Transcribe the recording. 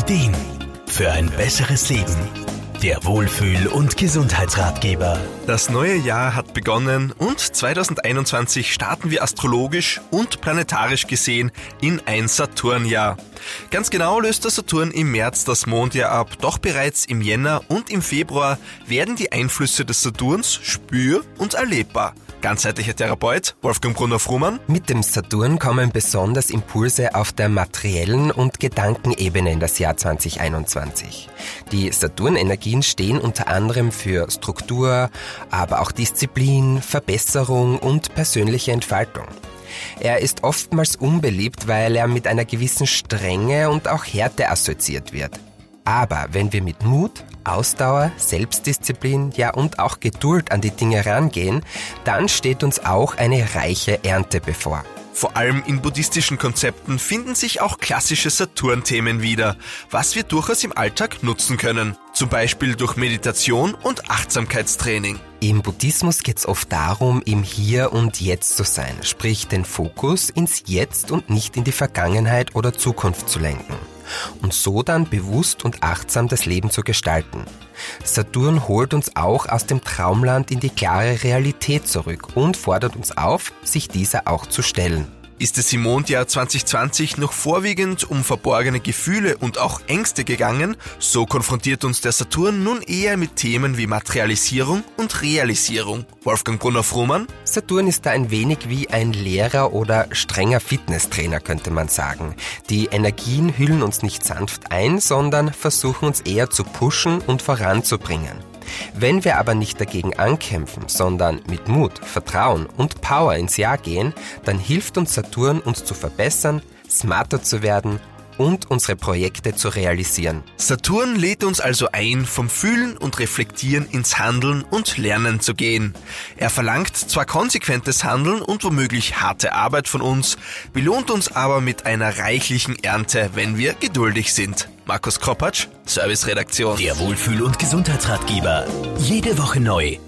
Ideen für ein besseres Leben. Der Wohlfühl- und Gesundheitsratgeber. Das neue Jahr hat begonnen und 2021 starten wir astrologisch und planetarisch gesehen in ein Saturnjahr. Ganz genau löst der Saturn im März das Mondjahr ab, doch bereits im Jänner und im Februar werden die Einflüsse des Saturns spür- und erlebbar. Ganzheitlicher Therapeut Wolfgang Brunner-Frumann. Mit dem Saturn kommen besonders Impulse auf der materiellen und Gedankenebene in das Jahr 2021. Die Saturnenergien stehen unter anderem für Struktur, aber auch Disziplin, Verbesserung und persönliche Entfaltung. Er ist oftmals unbeliebt, weil er mit einer gewissen Strenge und auch Härte assoziiert wird. Aber wenn wir mit Mut, Ausdauer, Selbstdisziplin, ja und auch Geduld an die Dinge rangehen, dann steht uns auch eine reiche Ernte bevor. Vor allem in buddhistischen Konzepten finden sich auch klassische Saturn-Themen wieder, was wir durchaus im Alltag nutzen können. Zum Beispiel durch Meditation und Achtsamkeitstraining. Im Buddhismus geht es oft darum, im Hier und Jetzt zu sein, sprich den Fokus ins Jetzt und nicht in die Vergangenheit oder Zukunft zu lenken und so dann bewusst und achtsam das Leben zu gestalten. Saturn holt uns auch aus dem Traumland in die klare Realität zurück und fordert uns auf, sich dieser auch zu stellen. Ist es im Mondjahr 2020 noch vorwiegend um verborgene Gefühle und auch Ängste gegangen, so konfrontiert uns der Saturn nun eher mit Themen wie Materialisierung und Realisierung. Wolfgang Brunner-Frumann? Saturn ist da ein wenig wie ein Lehrer oder strenger Fitnesstrainer, könnte man sagen. Die Energien hüllen uns nicht sanft ein, sondern versuchen uns eher zu pushen und voranzubringen. Wenn wir aber nicht dagegen ankämpfen, sondern mit Mut, Vertrauen und Power ins Jahr gehen, dann hilft uns Saturn, uns zu verbessern, smarter zu werden und unsere Projekte zu realisieren. Saturn lädt uns also ein, vom Fühlen und Reflektieren ins Handeln und Lernen zu gehen. Er verlangt zwar konsequentes Handeln und womöglich harte Arbeit von uns, belohnt uns aber mit einer reichlichen Ernte, wenn wir geduldig sind. Markus Kropatsch, Serviceredaktion. Der Wohlfühl- und Gesundheitsratgeber. Jede Woche neu